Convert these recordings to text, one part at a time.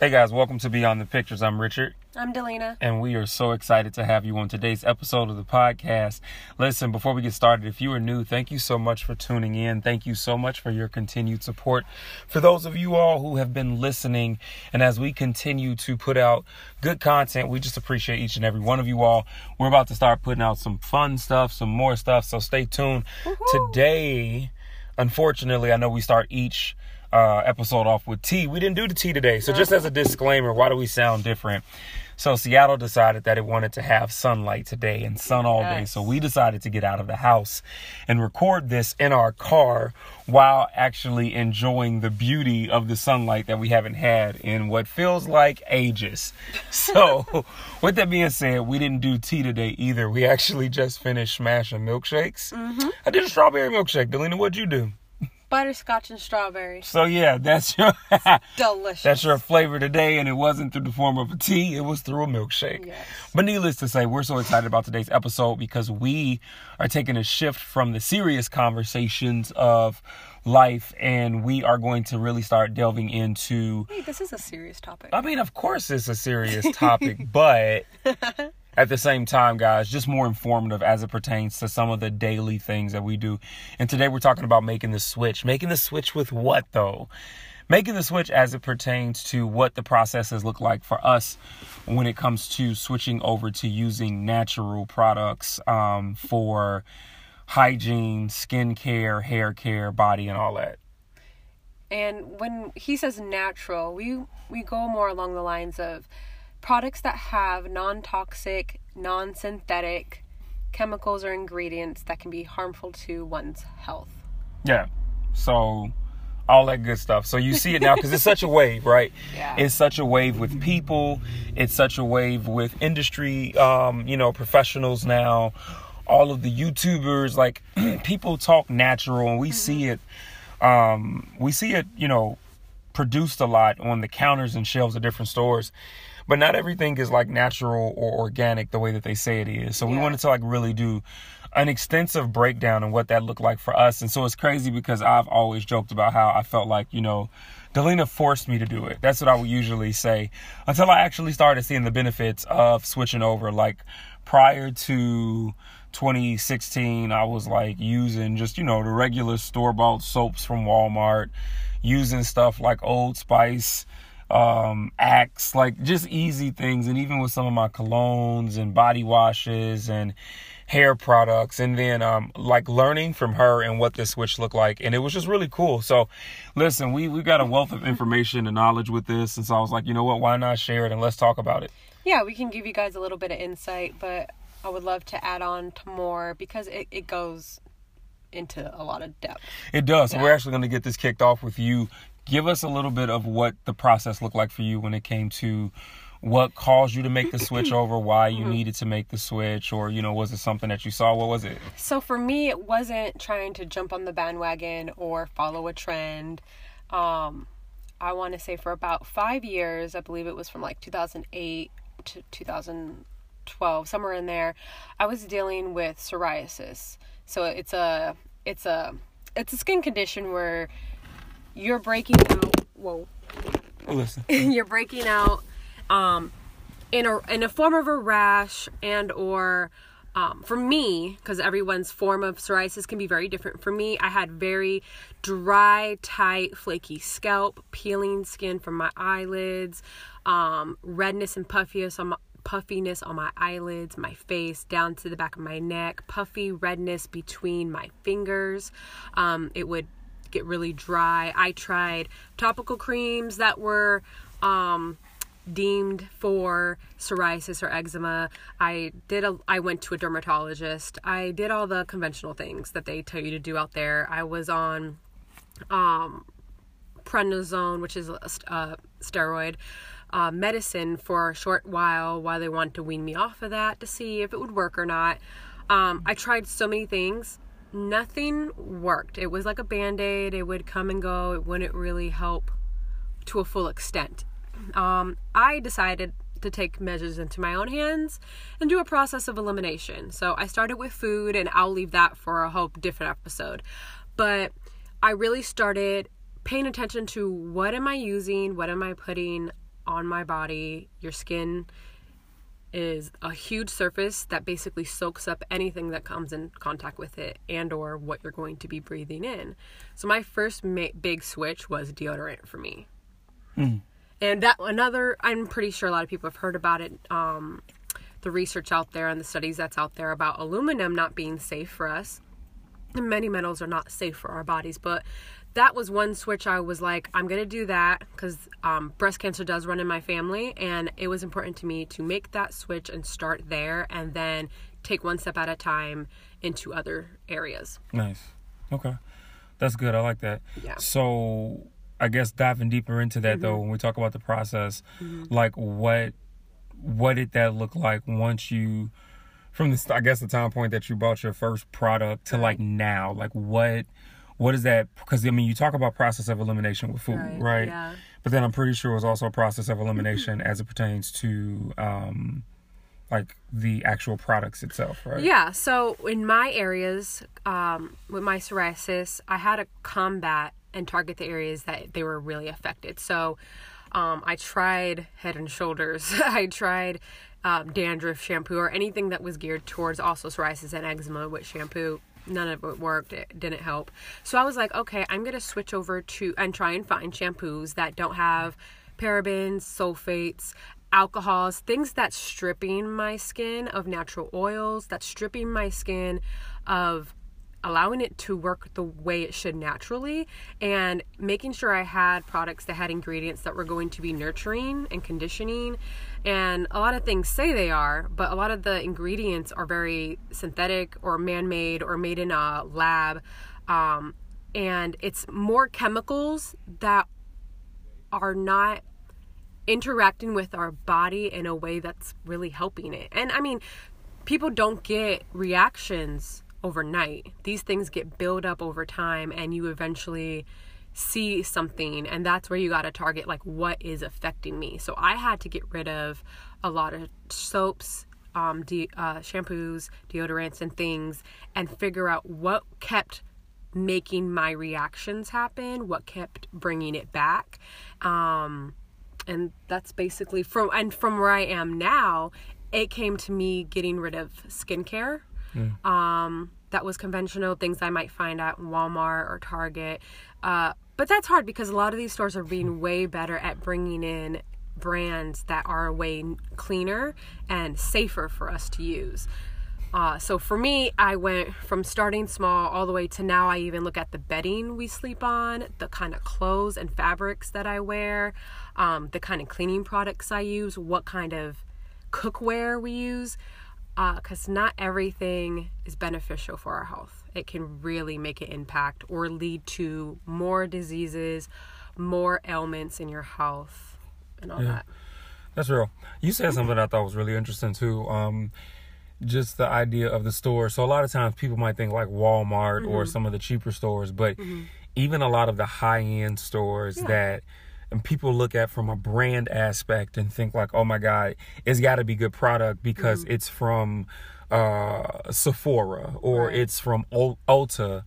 Hey guys, welcome to Beyond the Pictures. I'm Richard. I'm Delina. And we are so excited to have you on today's episode of the podcast. Listen, before we get started, if you are new, thank you so much for tuning in. Thank you so much for your continued support. For those of you all who have been listening, and as we continue to put out good content, we just appreciate each and every one of you all. We're about to start putting out some fun stuff, some more stuff, so stay tuned. Woo-hoo. Today, unfortunately, I know we start each uh, episode off with tea. We didn't do the tea today. So, just as a disclaimer, why do we sound different? So, Seattle decided that it wanted to have sunlight today and sun all day. So, we decided to get out of the house and record this in our car while actually enjoying the beauty of the sunlight that we haven't had in what feels like ages. So, with that being said, we didn't do tea today either. We actually just finished smashing milkshakes. Mm-hmm. I did a strawberry milkshake. Delina, what'd you do? Butterscotch and strawberry. So yeah, that's your delicious. That's your flavor today, and it wasn't through the form of a tea; it was through a milkshake. Yes. But needless to say, we're so excited about today's episode because we are taking a shift from the serious conversations of life and we are going to really start delving into Hey, this is a serious topic. I mean, of course it's a serious topic, but at the same time, guys, just more informative as it pertains to some of the daily things that we do. And today we're talking about making the switch. Making the switch with what, though? Making the switch as it pertains to what the processes look like for us when it comes to switching over to using natural products um, for hygiene, skin care, hair care, body, and all that. And when he says natural, we we go more along the lines of products that have non toxic, non synthetic chemicals or ingredients that can be harmful to one's health. Yeah. So, all that good stuff. So, you see it now because it's such a wave, right? Yeah. It's such a wave with people, it's such a wave with industry, um, you know, professionals now. All of the YouTubers, like people talk natural, and we mm-hmm. see it. Um, we see it, you know, produced a lot on the counters and shelves of different stores but not everything is like natural or organic the way that they say it is. So yeah. we wanted to like really do an extensive breakdown of what that looked like for us. And so it's crazy because I've always joked about how I felt like, you know, Delina forced me to do it. That's what I would usually say until I actually started seeing the benefits of switching over. Like prior to 2016, I was like using just, you know, the regular store bought soaps from Walmart, using stuff like Old Spice um, Axe, like just easy things. And even with some of my colognes and body washes and hair products and then um like learning from her and what this switch looked like. And it was just really cool. So listen we we got a wealth of information and knowledge with this. And so i was like you know what? Why not share it and let's talk about it. Yeah we can give you guys a little bit of insight but i would love to add on to more because it, it goes into a lot of depth. It does. Yeah. so we're actually going to get this kicked off with you give us a little bit of what the process looked like for you when it came to what caused you to make the switch over why you mm-hmm. needed to make the switch or you know was it something that you saw? What was it? So for me it wasn't trying to jump on the bandwagon or follow a trend. Um i want to say for about five years i believe it was from like 2008 to 2012 somewhere in there i was dealing with psoriasis. So it's a it's a it's a skin condition where you're breaking out. Whoa. Listen. you're breaking out um, in a in a form of a rash and or um, for me, because everyone's form of psoriasis can be very different. For me, I had very dry, tight, flaky scalp, peeling skin from my eyelids, um, redness and puffiness on my, puffiness on my eyelids, my face, down to the back of my neck, puffy redness between my fingers. Um, it would get really dry. I tried topical creams that were um, deemed for psoriasis or eczema. I did a I went to a dermatologist. I did all the conventional things that they tell you to do out there. I was on um prednisone, which is a, a steroid. Uh, medicine for a short while while they wanted to wean me off of that to see if it would work or not. Um, I tried so many things nothing worked. It was like a band aid, it would come and go, it wouldn't really help to a full extent. Um, I decided to take measures into my own hands and do a process of elimination. So I started with food, and I'll leave that for a whole different episode. But I really started paying attention to what am I using, what am I putting on my body. Your skin is a huge surface that basically soaks up anything that comes in contact with it and or what you're going to be breathing in. So my first ma- big switch was deodorant for me. Mm. And that another I'm pretty sure a lot of people have heard about it um the research out there and the studies that's out there about aluminum not being safe for us. And many metals are not safe for our bodies, but that was one switch I was like, I'm gonna do that because um, breast cancer does run in my family, and it was important to me to make that switch and start there, and then take one step at a time into other areas. Nice. Okay. That's good. I like that. Yeah. So I guess diving deeper into that though, when we talk about the process, like what what did that look like once you from the I guess the time point that you bought your first product to like now? Like what what is that because I mean you talk about process of elimination with food, Right, right? yeah. But then I'm pretty sure it was also a process of elimination as it pertains to um like the actual products itself, right? Yeah, so in my areas, um, with my psoriasis, I had to combat and target the areas that they were really affected. So um, I tried Head and Shoulders, I tried um, dandruff shampoo, or anything that was geared towards also psoriasis and eczema with shampoo. None of it worked. It didn't help. So I was like, okay, I'm gonna switch over to and try and find shampoos that don't have parabens, sulfates, alcohols, things that's stripping my skin of natural oils, that's stripping my skin of allowing it to work the way it should naturally and making sure I had products that had ingredients that were going to be nurturing and conditioning and a lot of things say they are but a lot of the ingredients are very synthetic or man-made or made in a lab um, and it's more chemicals that are not interacting with our body in a way that's really helping it. And I mean, people don't get reactions overnight. These things get built up over time and you eventually see something and that's where you got to target like what is affecting me. So I had to get rid of a lot of soaps, um, de- uh, shampoos, deodorants and things and figure out what kept making my reactions happen, what kept bringing it back. Um, and that's basically from and from where I am now, it came to me getting rid of skincare. Um, that was conventional things I might find at Walmart or Target. Uh, but that's hard because a lot of these stores are being way better at bringing in brands that are way cleaner and safer for us to use. Uh, so for me, I went from starting small all the way to now. I even look at the bedding we sleep on, the kind of clothes and fabrics that I wear, um, the kind of cleaning products I use, what kind of cookware we use, Uh, because not everything is beneficial for our health. It can really make an impact or lead to more diseases, more ailments in your health, and all that. That's real. You said something I thought was really interesting too. Um, just the idea of the store. So a lot of times people might think like Walmart or mm-hmm. some of the cheaper stores, but mm-hmm. even a lot of the high end stores that and people look at from a brand aspect and think like, oh my God, it's got to be good product because mm-hmm. it's from uh, Sephora or Right. it's from Ul- Ulta.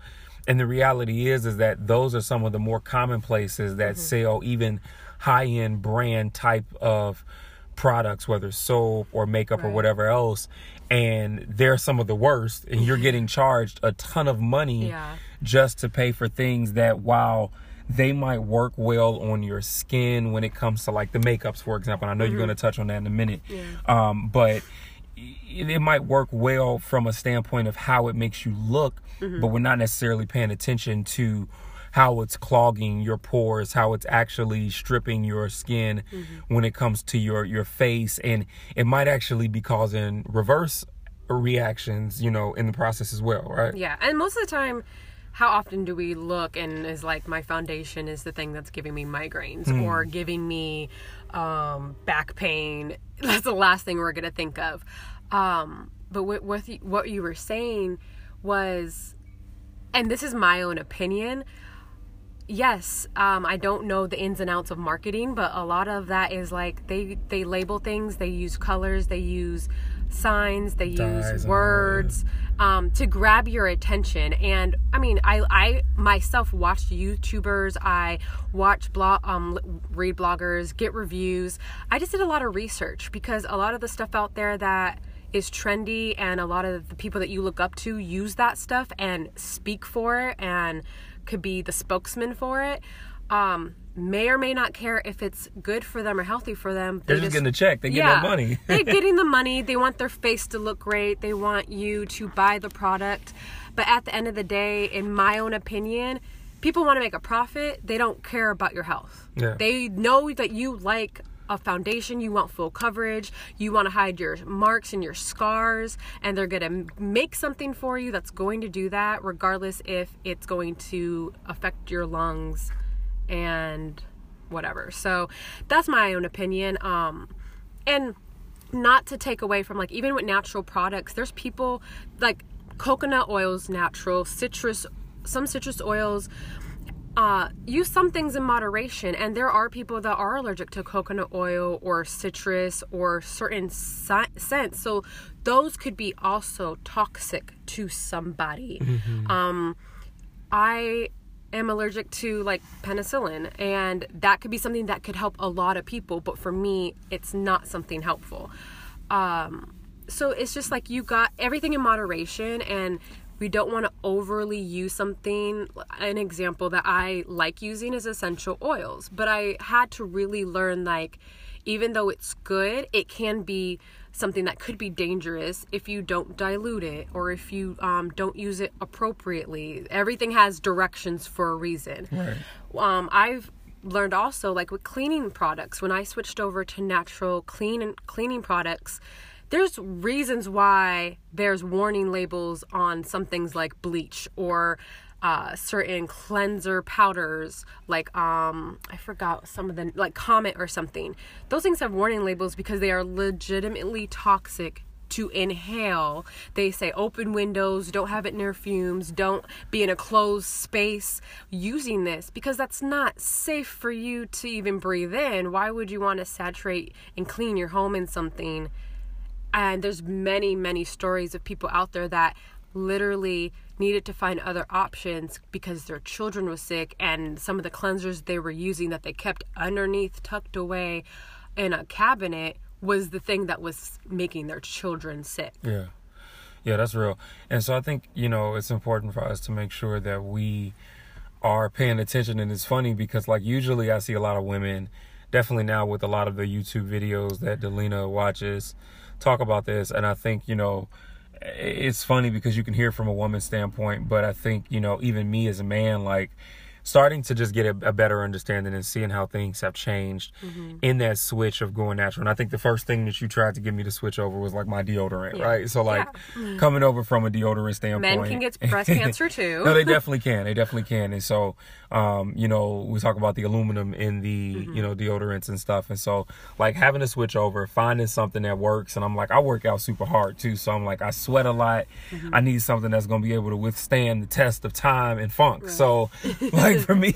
And the reality is, is that those are some of the more common places that mm-hmm. sell even high end brand type of products, whether soap or makeup or whatever else. And they're some of the worst, and you're mm-hmm. getting charged a ton of money Yeah. just to pay for things that while they might work well on your skin when it comes to like the makeups for example and i know you're mm-hmm. going to touch on that in a minute. Yeah. um, but it, it might work well from a standpoint of how it makes you look mm-hmm. but we're not necessarily paying attention to how it's clogging your pores how it's actually stripping your skin mm-hmm. when it comes to your your face and it might actually be causing reverse reactions you know in the process as well right? Yeah, and most of the time, how often do we look and is like my foundation is the thing that's giving me migraines or giving me um, back pain? That's the last thing we're gonna think of. Um, but with, with what you were saying was, and this is my own opinion. Yes, um, I don't know the ins and outs of marketing, but a lot of that is like they they label things, they use colors, they use signs, they Dyes use and all that. words, um, to grab your attention. And I mean, I, I myself watch YouTubers, I watch blog, um, read bloggers, get reviews. I just did a lot of research because a lot of the stuff out there that is trendy and a lot of the people that you look up to use that stuff and speak for it and could be the spokesman for it. Um, may or may not care if it's good for them or healthy for them. They're just, getting a check. They get yeah, that money. they're getting the money. They want their face to look great. They want you to buy the product. But at the end of the day, in my own opinion, people want to make a profit. They don't care about your health. Yeah. They know that you like a foundation, you want full coverage, you want to hide your marks and your scars, and they're going to make something for you that's going to do that, regardless if it's going to affect your lungs and whatever. So that's my own opinion. Um, and not to take away from like even with natural products, there's people like coconut oils natural, citrus, some citrus oils. Uh, use some things in moderation, and there are people that are allergic to coconut oil or citrus or certain scents. So those could be also toxic to somebody. Mm-hmm. Um, I am allergic to like penicillin and that could be something that could help a lot of people but for me it's not something helpful. Um, so it's just like you got everything in moderation and we don't want to overly use something an example that i like using is essential oils but i had to really learn like even though it's good it can be something that could be dangerous if you don't dilute it or if you um, don't use it appropriately. Everything has directions for a reason. Right. Um, I've learned also like with cleaning products when I switched over to natural clean cleaning products there's reasons why there's warning labels on some things like bleach or uh, certain cleanser powders like um I forgot some of them like Comet or something. Those things have warning labels because they are legitimately toxic to inhale. They say open windows, don't have it near fumes, don't be in a closed space using this because that's not safe for you to even breathe in. Why would you want to saturate and clean your home in something? And there's many, many stories of people out there that literally needed to find other options because their children was sick and some of the cleansers they were using that they kept underneath tucked away in a cabinet was the thing that was making their children sick. Yeah. Yeah, that's real. And so I think, you know, it's important for us to make sure that we are paying attention and it's funny because like usually I see a lot of women definitely now with a lot of the YouTube videos that Delina watches talk about this and I think, you know, it's funny because you can hear from a woman's standpoint, but I think, you know, even me as a man, like, starting to just get a, a, better understanding and seeing how things have changed mm-hmm. in that switch of going natural. And I think the first thing that you tried to get me to switch over was like my deodorant, yeah. right? So like yeah. Mm-hmm. coming over from a deodorant standpoint, men can get breast cancer too. no, they definitely can. They definitely can. And so, um, you know, we talk about the aluminum in the mm-hmm. you know deodorants and stuff. And so like having to switch over, finding something that works. And I'm like, I work out super hard too, so I'm like, I sweat a lot. Mm-hmm. I need something that's gonna be able to withstand the test of time and funk. Right. So like for me,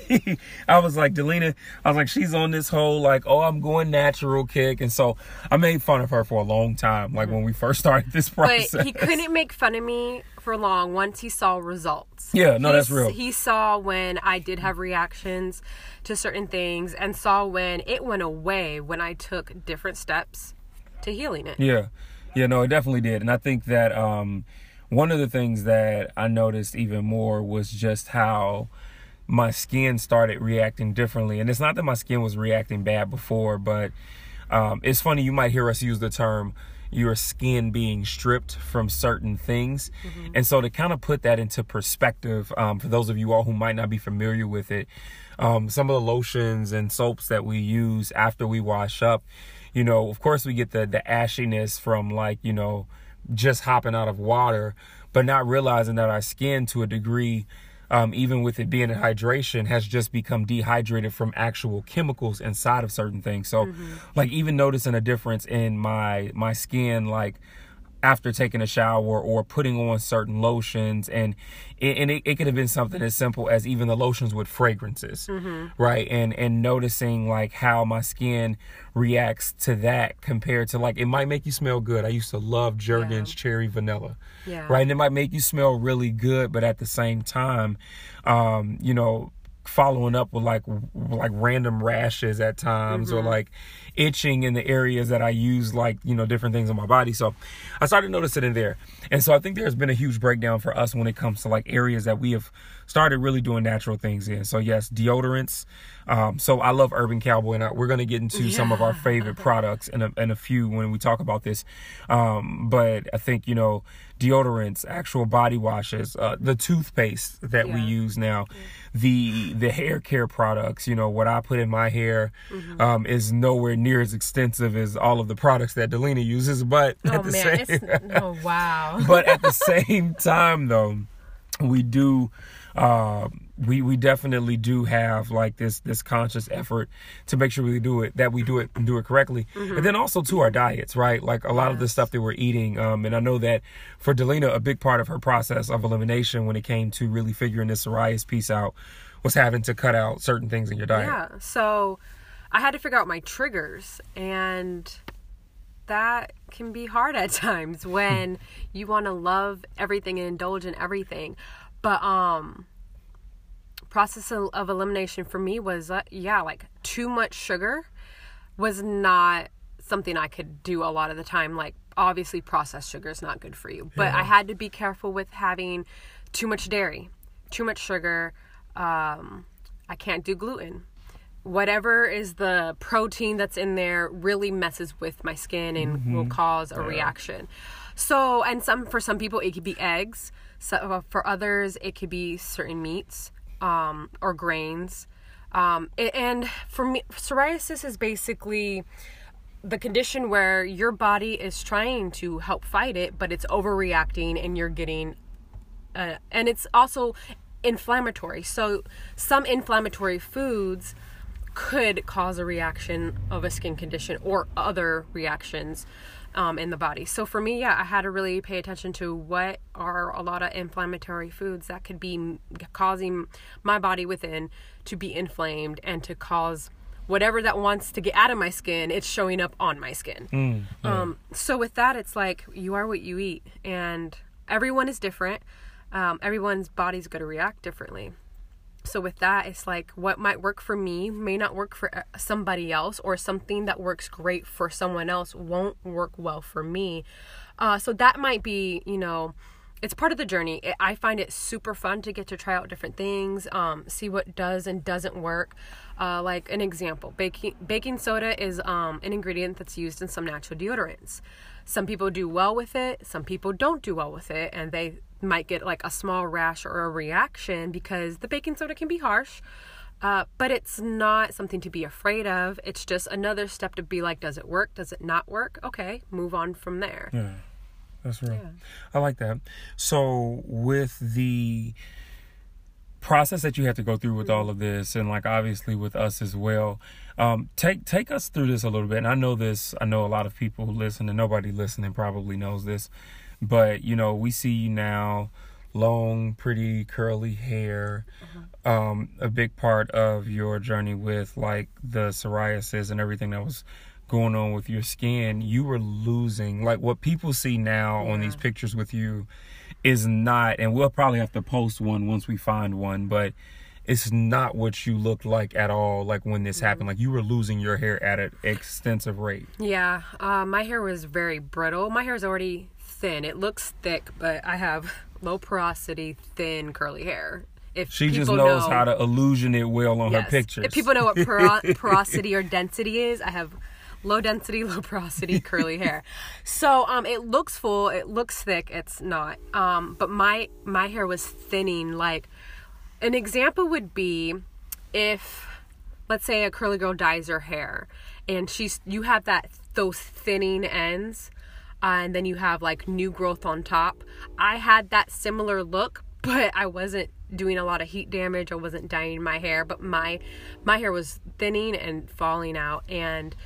I was like, Delina, I was like, she's on this whole like, oh, I'm going natural kick. And so I made fun of her for a long time, like when we first started this process. But he couldn't make fun of me for long once he saw results. Yeah, no, He's, that's real. He saw when I did have reactions to certain things and saw when it went away when I took different steps to healing it. Yeah. Yeah, no, it definitely did. And I think that um one of the things that I noticed even more was just how my skin started reacting differently. And it's not that my skin was reacting bad before, but um, it's funny, you might hear us use the term your skin being stripped from certain things. Mm-hmm. And so to kind of put that into perspective, um, for those of you all who might not be familiar with it, um, some of the lotions and soaps that we use after we wash up, you know, of course we get the the ashiness from like, you know, just hopping out of water, but not realizing that our skin to a degree um, even with it being in hydration, has just become dehydrated from actual chemicals inside of certain things. So, mm-hmm. like even noticing a difference in my my skin, like after taking a shower or putting on certain lotions and and it, it could have been something as simple as even the lotions with fragrances mm-hmm. right and and noticing like how my skin reacts to that compared to like it might make you smell good i used to love jergens yeah. cherry vanilla yeah. right and it might make you smell really good but at the same time um you know following up with like like random rashes at times mm-hmm. or like itching in the areas that I use like you know different things on my body. So I started noticing it in there. And so I think there's been a huge breakdown for us when it comes to like areas that we have started really doing natural things in. So yes deodorants. Um, so I love Urban Cowboy and I, we're going to get into yeah. some of our favorite products and a, in a few when we talk about this. Um, but I think you know deodorants, actual body washes, uh, the toothpaste that yeah. we use now, yeah. the the hair care products. You know what I put in my hair mm-hmm. um, is nowhere near as extensive as all of the products that Delina uses. But oh, at the man, same, oh wow! but at the same time, though, we do. Uh, we we definitely do have like this this conscious effort to make sure we do it that we do it and do it correctly. Mm-hmm. and then also to our diets right? Like a lot yes. of the stuff that we're eating um and i know that for delina a big part of her process of elimination when it came to really figuring this psoriasis piece out was having to cut out certain things in your diet. Yeah so i had to figure out my triggers and that can be hard at times when you want to love everything and indulge in everything. But um process of elimination for me was uh, yeah like too much sugar was not something i could do a lot of the time like obviously processed sugar is not good for you but yeah. i had to be careful with having too much dairy too much sugar um, i can't do gluten whatever is the protein that's in there really messes with my skin and mm-hmm. will cause a yeah. reaction so and some for some people it could be eggs so for others it could be certain meats um, or grains. Um, and for me, psoriasis is basically the condition where your body is trying to help fight it, but it's overreacting and you're getting, uh, and it's also inflammatory. So some inflammatory foods could cause a reaction of a skin condition or other reactions um, in the body. So for me, yeah, I had to really pay attention to what are a lot of inflammatory foods that could be causing my body within to be inflamed and to cause whatever that wants to get out of my skin, it's showing up on my skin. Mm, yeah. um, so with that, it's like you are what you eat, and everyone is different. Um, everyone's body's going to react differently. So with that, it's like what might work for me may not work for uh, somebody else, or something that works great for someone else won't work well for me. Uh, so that might be, you know, it's part of the journey. I find it super fun to get to try out different things, um, see what does and doesn't work. Uh, like an example, baking baking soda is um, an ingredient that's used in some natural deodorants. Some people do well with it, some people don't do well with it, and they might get like a small rash or a reaction because the baking soda can be harsh. Uh, but it's not something to be afraid of. It's just another step to be like, does it work? Does it not work? Okay, move on from there. Yeah, that's right. Yeah. I like that. So, with the process that you have to go through with mm-hmm. all of this, and like obviously with us as well, um, take take us through this a little bit. And I know this. I know a lot of people who listen, and nobody listening probably knows this. But you know, we see you now, long, pretty, curly hair. Uh-huh. Um, a big part of your journey with like the psoriasis and everything that was going on with your skin, you were losing like what people see now yeah. on these pictures with you is not and we'll probably have to post one once we find one, but it's not what you looked like at all like when this happened mm-hmm. like you were losing your hair at an extensive rate yeah uh, my hair was very brittle my hair is already thin. It looks thick, but I have low porosity, thin, curly hair. If she just knows know, how to illusion it well on yes, her pictures. If people know what poro- porosity or density is, I have low density, low porosity, curly hair. So um, it looks full, it looks thick. It's not. Um, but my my hair was thinning. Like an example would be if, let's say, a curly girl dyes her hair, and she's you have that those thinning ends uh, and then you have like new growth on top. I had that similar look, but I wasn't doing a lot of heat damage. I wasn't dyeing my hair, but my my hair was thinning and falling out and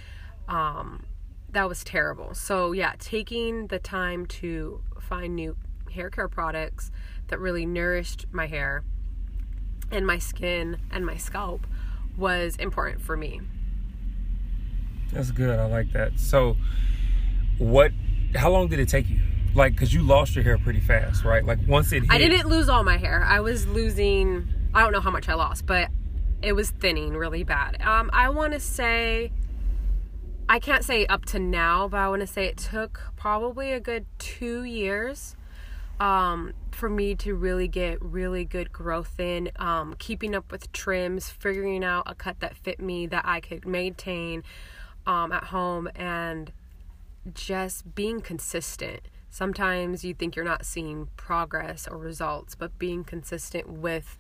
um that was terrible. So yeah, taking the time to find new hair care products that really nourished my hair and my skin and my scalp was important for me. That's good. I like that. So, what? How long did it take you? Like, cause you lost your hair pretty fast, right? Like once it. Hit, I didn't lose all my hair. I was losing. I don't know how much I lost, but it was thinning really bad. Um, I want to say. I can't say up to now, but I want to say it took probably a good two years um, for me to really get really good growth in, um, keeping up with trims, figuring out a cut that fit me that I could maintain um, at home, and just being consistent. Sometimes you think you're not seeing progress or results, but being consistent with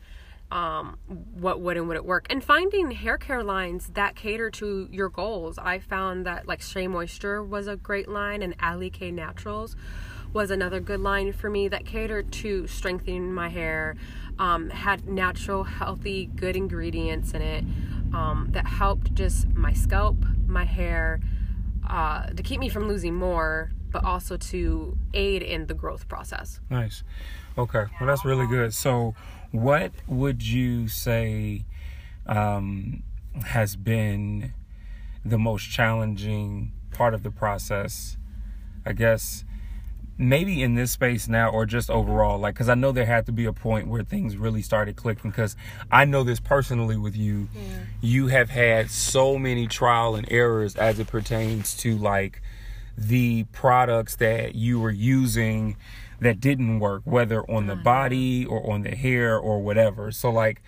um, what would and wouldn't work, and finding hair care lines that cater to your goals. I found that like Shea Moisture was a great line, and Alikay Naturals was another good line for me that catered to strengthening my hair, um, had natural, healthy, good ingredients in it um, that helped just my scalp, my hair, uh, to keep me from losing more, but also to aid in the growth process. Nice. Okay. Well, that's really good. So, what would you say um, has been the most challenging part of the process? I guess maybe in this space now or just overall like because i know there had to be a point where things really started clicking because i know this personally with you. Yeah. you have had so many trial and errors as it pertains to like the products that you were using that didn't work whether on the mm-hmm. body or on the hair or whatever. So like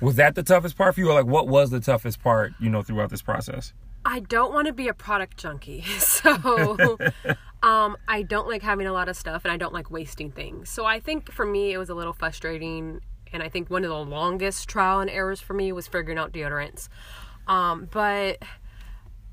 was that the toughest part for you? Or like what was the toughest part you know throughout this process I don't want to be a product junkie. So um, I don't like having a lot of stuff and I don't like wasting things. So I think for me, it was a little frustrating. And I think one of the longest trial and errors for me was figuring out deodorants. Um, but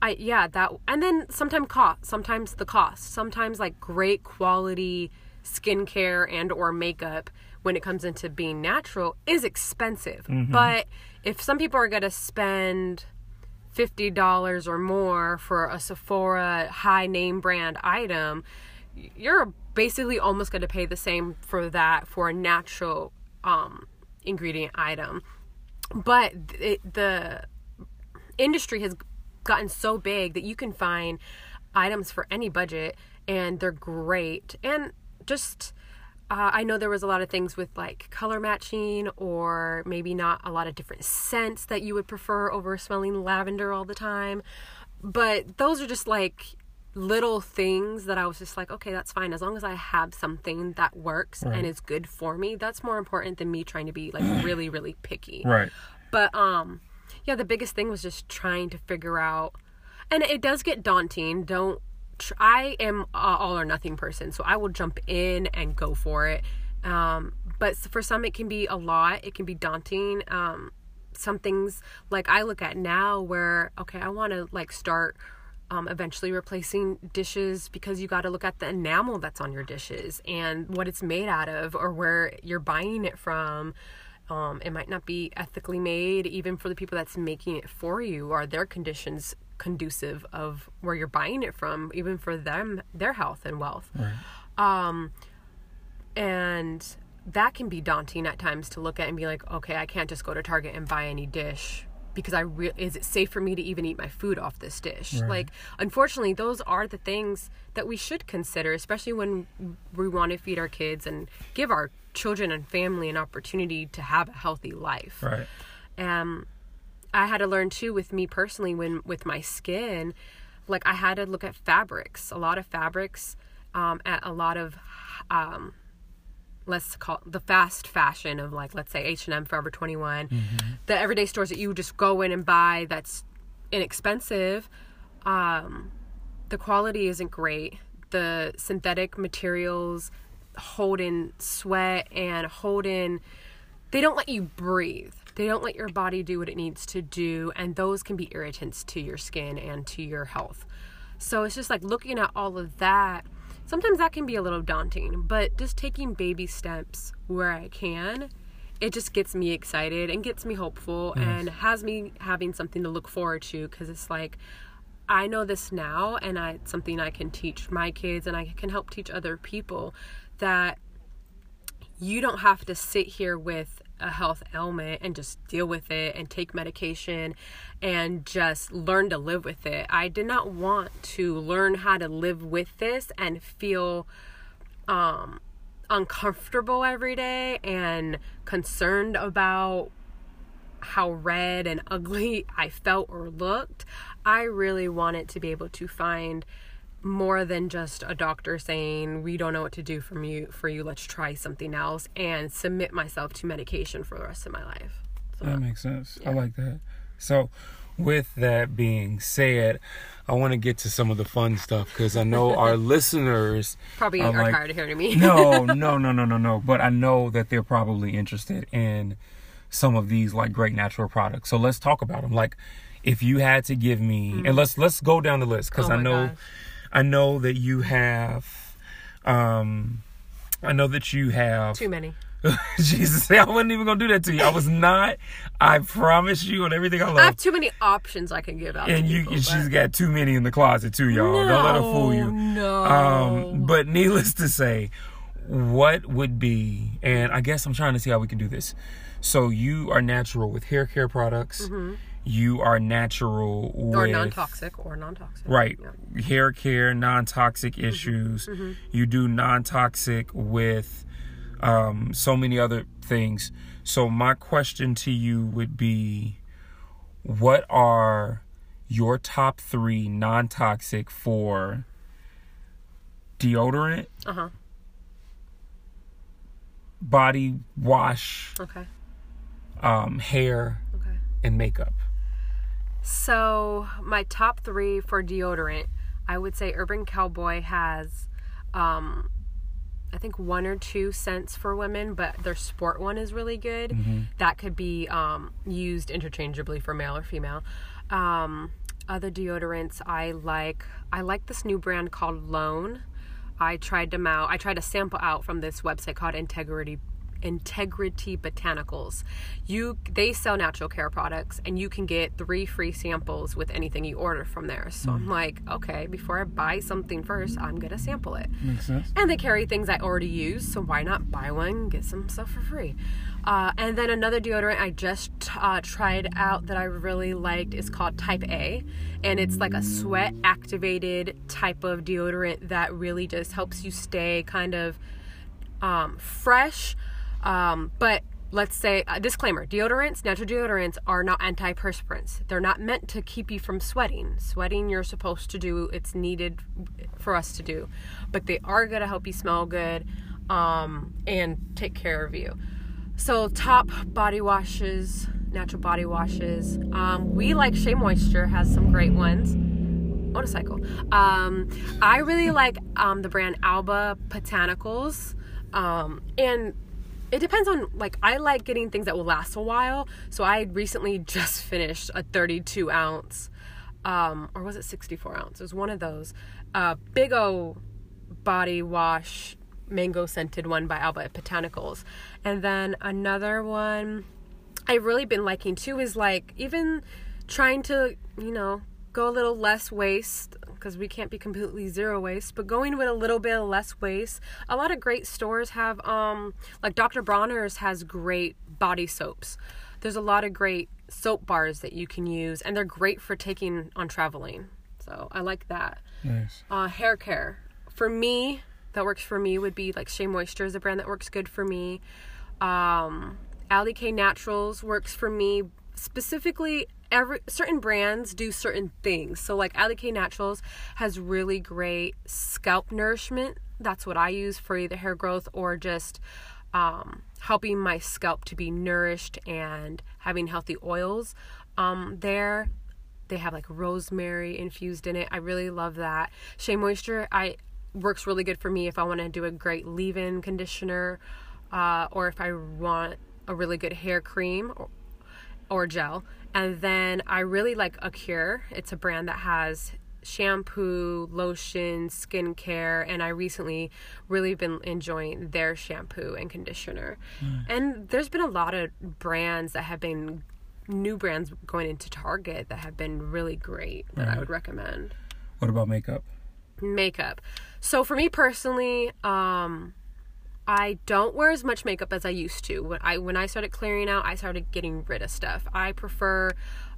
I, yeah, that, and then sometimes cost, sometimes the cost, sometimes like great quality skincare and or makeup when it comes into being natural is expensive. Mm-hmm. But if some people are going to spend $50 or more for a Sephora high name brand item, you're basically almost going to pay the same for that for a natural um, ingredient item. But it, the industry has gotten so big that you can find items for any budget and they're great. And just uh, I know there was a lot of things with like color matching or maybe not a lot of different scents that you would prefer over smelling lavender all the time. But those are just like little things that I was just like, okay, that's fine. As long as I have something that works right. and is good for me, that's more important than me trying to be like really, really picky. Right. But um yeah, the biggest thing was just trying to figure out and it does get daunting. Don't I am all or nothing person, so I will jump in and go for it. Um, but for some, it can be a lot. It can be daunting. Um, some things like I look at now, where okay, I want to like start um, eventually replacing dishes because you got to look at the enamel that's on your dishes and what it's made out of or where you're buying it from. Um, it might not be ethically made, even for the people that's making it for you. Are their conditions conducive of where you're buying it from, even for them, their health and wealth. Right. Um, and that can be daunting at times to look at and be like, okay, I can't just go to Target and buy any dish because I re- is it safe for me to even eat my food off this dish? Right. Like, unfortunately, those are the things that we should consider, especially when we want to feed our kids and give our children and family an opportunity to have a healthy life. Right. Um, I had to learn too with me personally when with my skin, like I had to look at fabrics, a lot of fabrics, um, at a lot of, um, let's call it the fast fashion of like let's say H and M, Forever Twenty One, mm-hmm. the everyday stores that you just go in and buy that's inexpensive. Um, the quality isn't great. The synthetic materials hold in sweat and hold in. They don't let you breathe they don't let your body do what it needs to do, and those can be irritants to your skin and to your health. So it's just like looking at all of that. Sometimes that can be a little daunting, but just taking baby steps where I can, it just gets me excited and gets me hopeful and has me having something to look forward to because it's like I know this now, and I it's something I can teach my kids, and I can help teach other people that you don't have to sit here with a health ailment and just deal with it and take medication and just learn to live with it. I did not want to learn how to live with this and feel um, uncomfortable every day and concerned about how red and ugly I felt or looked. I really wanted to be able to find more than just a doctor saying we don't know what to do from you for you. Let's try something else and submit myself to medication for the rest of my life. So, that makes sense. Yeah. i like that. So with that being said i want to get to some of the fun stuff because i know our listeners probably are, are like, tired of hearing me. No no no no no no. But i know that they're probably interested in some of these like great natural products. So let's talk about them like if you had to give me mm-hmm. and let's let's go down the list because oh i know gosh I know that you have, um, I know that you have too many. Jesus, I wasn't even gonna do that to you. I was not. I promise you on everything I love. I have too many options I can give out. And you, people, she's got too many in the closet too, y'all. No, Don't let her fool you. No. Um, but needless to say, what would be? And I guess I'm trying to see how we can do this. So you are natural with hair care products. Mm-hmm you are natural with, or non-toxic or non-toxic right yeah. hair care non-toxic mm-hmm. issues mm-hmm. you do non-toxic with um, so many other things so my question to you would be what are your top three non-toxic for deodorant uh-huh body wash okay um, hair okay. and makeup so, my top three for deodorant, I would say Urban Cowboy has, um, I think one or two scents for women, but their sport one is really good. Mm-hmm. That could be um, used interchangeably for male or female. Um, other deodorants I like, I like this new brand called Lone. I tried them out. I tried a sample out from this website called Integrity Integrity Botanicals. You they sell natural care products and you can get three free samples with anything you order from there. So mm. I'm like, okay, before I buy something first, I'm gonna sample it. Makes sense. And they carry things I already use, so why not buy one, get some stuff for free? Uh, and then another deodorant I just uh, tried out that I really liked is called Type A. And it's like a sweat activated type of deodorant that really just helps you stay kind of um, fresh um, but let's say a disclaimer deodorants natural deodorants are not antiperspirants. They're not meant to keep you from sweating. Sweating you're supposed to do it's needed for us to do. But they are going to help you smell good um, and take care of you. So top body washes natural body washes um, we like shea moisture has some great ones. Motorcycle. Um, i really like um, the brand alba botanicals um, and it depends on like I like getting things that will last a while. So I recently just finished a 32 ounce, um, or was it 64 ounce? It was one of those. Uh, big O body wash mango scented one by Alba Botanicals, and then another one I've really been liking too is like even trying to you know go a little less waste because we can't be completely zero waste, but going with a little bit less waste. A lot of great stores have, um, like Dr. Bronner's has great body soaps. There's a lot of great soap bars that you can use, and they're great for taking on traveling. So I like that. Nice. Uh, hair care. For me, that works for me would be like Shea Moisture is a brand that works good for me. Um, Alikay Naturals works for me specifically every certain brands do certain things. So like Alikay Naturals has really great scalp nourishment. That's what I use for either hair growth or just um, helping my scalp to be nourished and having healthy oils. Um, there, they have like rosemary infused in it. I really love that. Shea Moisture, I works really good for me if I want to do a great leave-in conditioner, uh, or if I want a really good hair cream or, or gel. And then I really like Acure. It's a brand that has shampoo, lotion, skincare, and I recently really been enjoying their shampoo and conditioner. Mm. And there's been a lot of brands that have been new brands going into Target that have been really great that I would recommend. What about makeup? Makeup. So for me personally, um, I don't wear as much makeup as I used to. When I when I started clearing out, I started getting rid of stuff. I prefer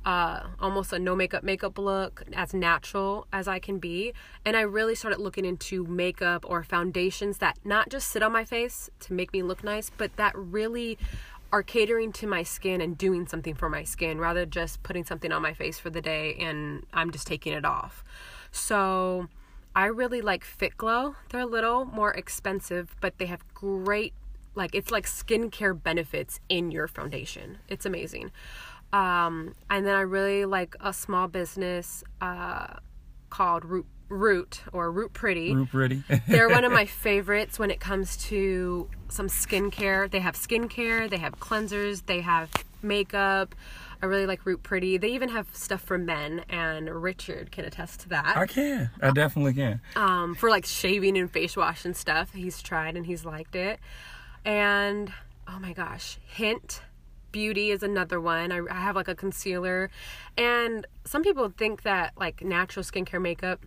uh, almost a no makeup makeup look, as natural as I can be. And I really started looking into makeup or foundations that not just sit on my face to make me look nice, but that really are catering to my skin and doing something for my skin rather than just putting something on my face for the day and I'm just taking it off. So I really like Fit Glow. They're a little more expensive, but they have great like it's like skincare benefits in your foundation. It's amazing. Um, and then I really like a small business uh, called Root Root or Root Pretty. Root Pretty. They're one of my favorites when it comes to some skincare. They have skincare, they have cleansers, they have makeup. I really like Root Pretty. They even have stuff for men, and Richard can attest to that. I can. I definitely can. Um, for like shaving and face wash and stuff. He's tried and he's liked it. And oh my gosh, Hynt Beauty is another one. I, I have like a concealer, and some people think that like natural skincare makeup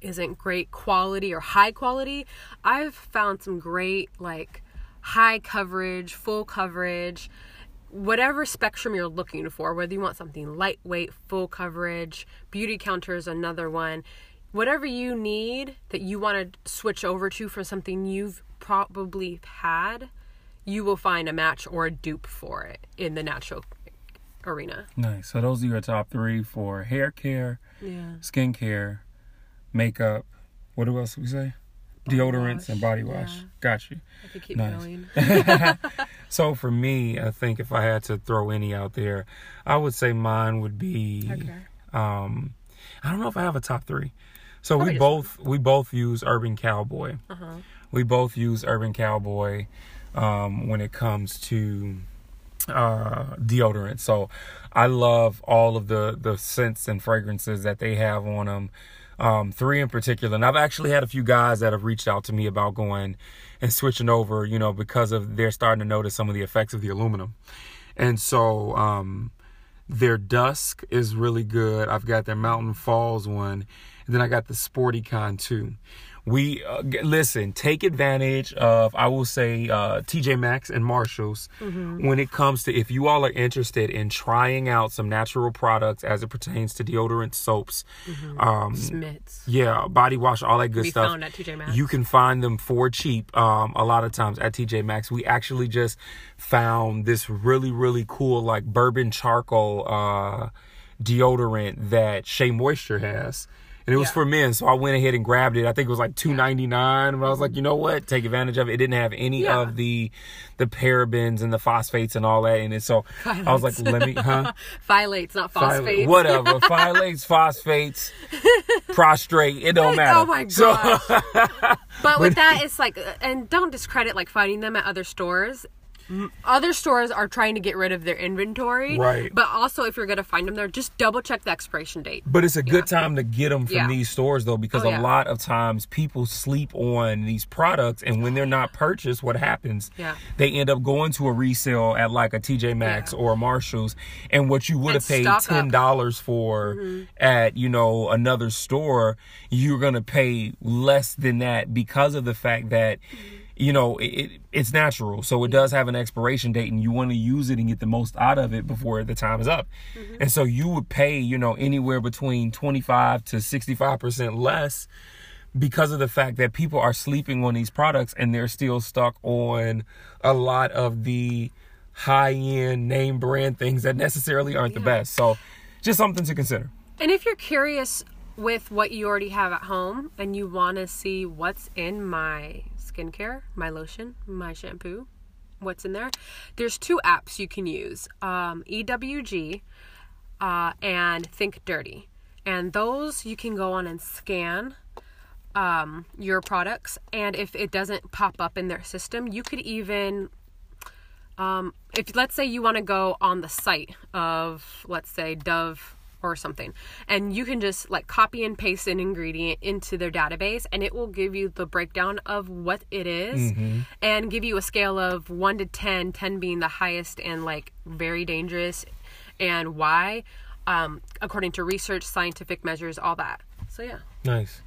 isn't great quality or high quality. I've found some great like high coverage, full coverage, whatever spectrum you're looking for, whether you want something lightweight, full coverage, Beautycounter is another one. Whatever you need that you want to switch over to for something you've probably had, you will find a match or a dupe for it in the natural arena. Nice. So those are your top three for hair care, Yeah. skin care, makeup. What else we say? Deodorants wash, and body wash. yeah. Got you. I could keep Nice. going. So for me, I think if I had to throw any out there, I would say mine would be Okay. um I don't know if I have a top 3. So Probably we both we both use Urban Cowboy. Uh-huh. We both use Urban Cowboy um when it comes to uh deodorant. So I love all of the the scents and fragrances that they have on them. Um, three in particular, and I've actually had a few guys that have reached out to me about going and switching over, you know, because of they're starting to notice some of the effects of the aluminum, and so um, their dusk is really good. I've got their Mountain Falls one, and then I got the Sporty Con too. We uh, g- listen, take advantage of I will say uh, TJ Maxx and Marshalls when it comes to if you all are interested in trying out some natural products as it pertains to deodorant, soaps, um, Schmidt's. yeah, body wash, all that good Be stuff. found at TJ Maxx. You can find them for cheap. Um, a lot of times at TJ Maxx, we actually just found this really, really cool like bourbon charcoal uh, deodorant that Shea Moisture has. And it was Yeah. for men, so I went ahead and grabbed it. I think it was like two ninety nine. But I was like, you know what? Take advantage of it. It didn't have any Yeah. of the the parabens and the phosphates and all that in it. So I was like, let me, huh? Phthalates, not phosphates. whatever. Phthalates, phosphates, prostrate. It don't oh matter. Oh my So- but with that, it's like, and don't discredit like finding them at other stores. Other stores are trying to get rid of their inventory. Right. But also, if you're going to find them there, just double check the expiration date. But it's a good time to get them from Yeah. these stores though, because Oh, a yeah. lot of times people sleep on these products, and when they're not purchased, what happens? Yeah. They end up going to a resale at like a TJ Maxx Yeah. or a Marshalls, and what you would have paid stock up. Mm-hmm. ten dollars for at you know another store, you're gonna pay less than that because of the fact that. You know, it, it, it's natural, so it does have an expiration date, and you want to use it and get the most out of it before the time is up. Mm-hmm. And so you would pay, you know, anywhere between 25 to 65% less because of the fact that people are sleeping on these products and they're still stuck on a lot of the high end name brand things that necessarily aren't the best. So just something to consider. And if you're curious with what you already have at home and you want to see what's in my skincare, my lotion, my shampoo, what's in there, there's two apps you can use um, EWG uh, and Think Dirty. And those you can go on and scan um, your products. And if it doesn't pop up in their system, you could even um, if let's say you want to go on the site of let's say Dove or something. And you can just like copy and paste an ingredient into their database and it will give you the breakdown of what it is and give you a scale of 1 to 10, 10 being the highest and like very dangerous and why um, according to research, scientific measures, all that. So yeah. Nice.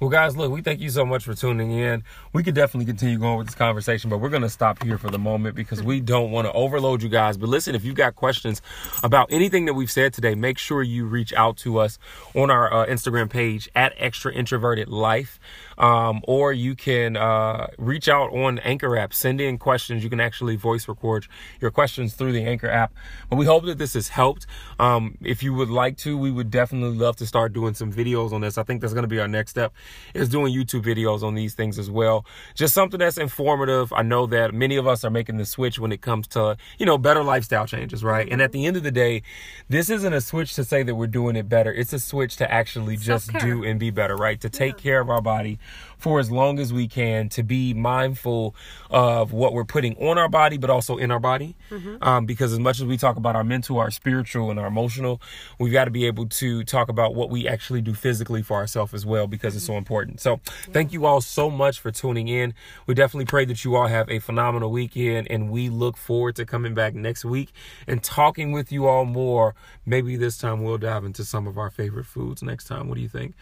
Well, guys, look, we thank you so much for tuning in. We could definitely continue going with this conversation, but we're going to stop here for the moment because we don't want to overload you guys. But listen, if you've got questions about anything that we've said today, make sure you reach out to us on our uh, Instagram page at Extra Introverted Life. Um, or you can uh, reach out on Anchor app, send in questions. You can actually voice record your questions through the Anchor app. But we hope that this has helped. Um, if you would like to, we would definitely love to start doing some videos on this. I think that's going to be our next step is doing YouTube videos on these things as well. Just something that's informative. I know that many of us are making the switch when it comes to, you know, better lifestyle changes, right? And at the end of the day, this isn't a switch to say that we're doing it better. It's a switch to actually just Self-care. do and be better, right? To take care of our body for as long as we can, to be mindful of what we're putting on our body, but also in our body. Um, because as much as we talk about our mental, our spiritual, and our emotional, we've got to be able to talk about what we actually do physically for ourselves as well, because it's so important. So, thank you all so much for tuning in. We definitely pray that you all have a phenomenal weekend, and we look forward to coming back next week and talking with you all more. Maybe this time we'll dive into some of our favorite foods next time. What do you think?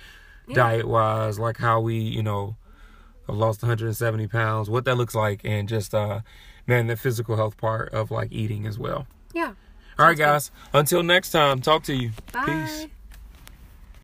Diet wise, like how we, you know, have lost 170 pounds, what that looks like, and just, uh, man, the physical health part of like eating as well. Yeah. All right, guys. Until next time, talk to you. Bye. Peace.